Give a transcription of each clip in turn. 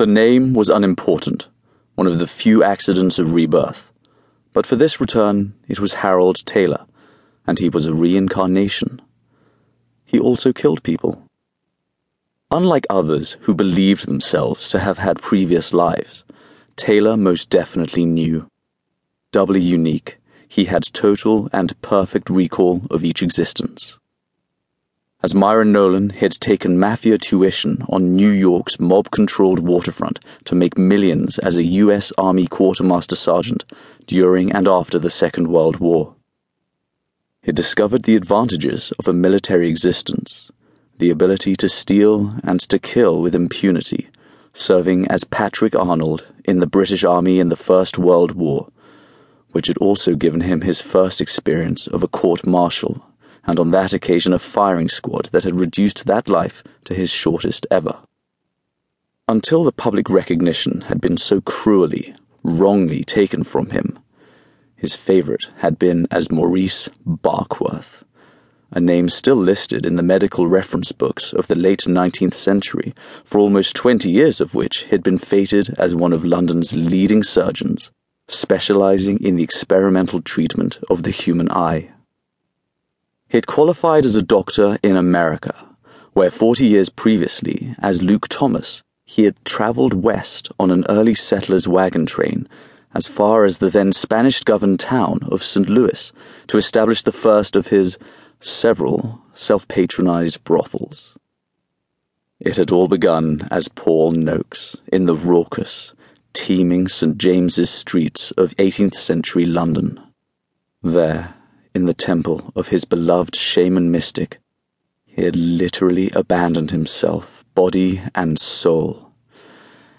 The name was unimportant, one of the few accidents of rebirth. But for this return, it was Harold Taylor, and he was a reincarnation. He also killed people. Unlike others who believed themselves to have had previous lives, Taylor most definitely knew. Doubly unique, he had total and perfect recall of each existence as Myron Nolan had taken mafia tuition on New York's mob controlled waterfront to make millions as a U.S. Army quartermaster sergeant during and after the Second World War. He discovered the advantages of a military existence, the ability to steal and to kill with impunity, serving as Patrick Arnold in the British Army in the First World War, which had also given him his first experience of a court martial and on that occasion a firing squad that had reduced that life to his shortest ever. Until the public recognition had been so cruelly, wrongly taken from him, his favourite had been as Maurice Barkworth, a name still listed in the medical reference books of the late 19th century, for almost 20 years of which he had been feted as one of London's leading surgeons, specialising in the experimental treatment of the human eye. He had qualified as a doctor in America, where 40 years previously, as Luke Thomas, he had travelled west on an early settler's wagon train as far as the then Spanish governed town of St. Louis to establish the first of his several self patronized brothels. It had all begun as Paul Noakes in the raucous, teeming St. James's streets of 18th century London. There, in the temple of his beloved shaman mystic, he had literally abandoned himself, body and soul,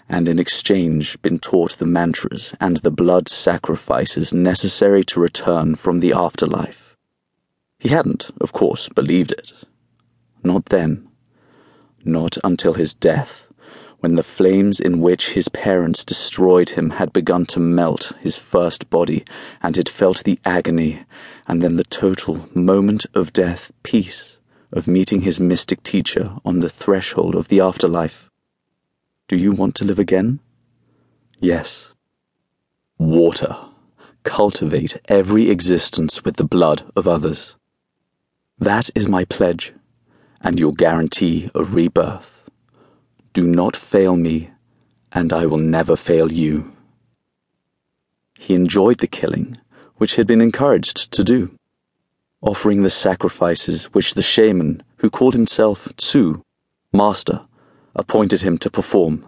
and in exchange been taught the mantras and the blood sacrifices necessary to return from the afterlife. He hadn't, of course, believed it. Not then. Not until his death when the flames in which his parents destroyed him had begun to melt his first body, and had felt the agony, and then the total moment of death peace of meeting his mystic teacher on the threshold of the afterlife. Do you want to live again? Yes. Water. Cultivate every existence with the blood of others. That is my pledge, and your guarantee of rebirth. Do not fail me, and I will never fail you. He enjoyed the killing, which he had been encouraged to do, offering the sacrifices which the shaman, who called himself Tsu, master, appointed him to perform,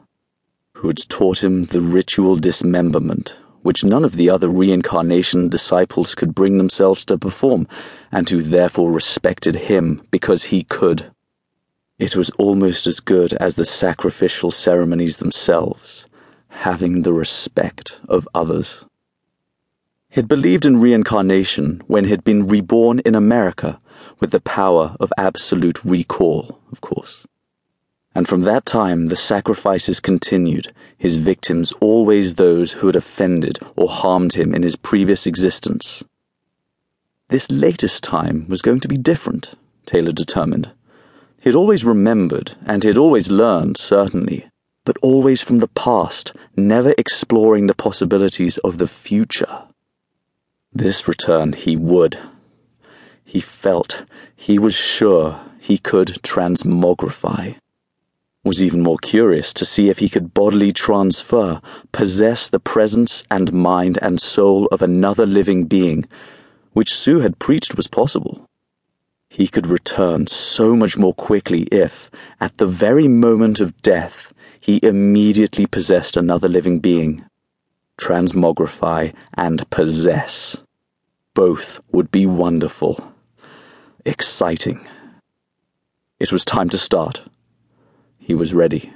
who had taught him the ritual dismemberment which none of the other reincarnation disciples could bring themselves to perform, and who therefore respected him because he could. It was almost as good as the sacrificial ceremonies themselves, having the respect of others. He'd believed in reincarnation when he'd been reborn in America with the power of absolute recall, of course. And from that time, the sacrifices continued, his victims always those who had offended or harmed him in his previous existence. This latest time was going to be different, Taylor determined. He had always remembered, and he had always learned, certainly, but always from the past, never exploring the possibilities of the future. This return he would. He felt, he was sure he could transmogrify. Was even more curious to see if he could bodily transfer, possess the presence and mind and soul of another living being, which Tsu had preached was possible. He could return so much more quickly if, at the very moment of death, he immediately possessed another living being. Transmogrify and possess. Both would be wonderful. Exciting. It was time to start. He was ready.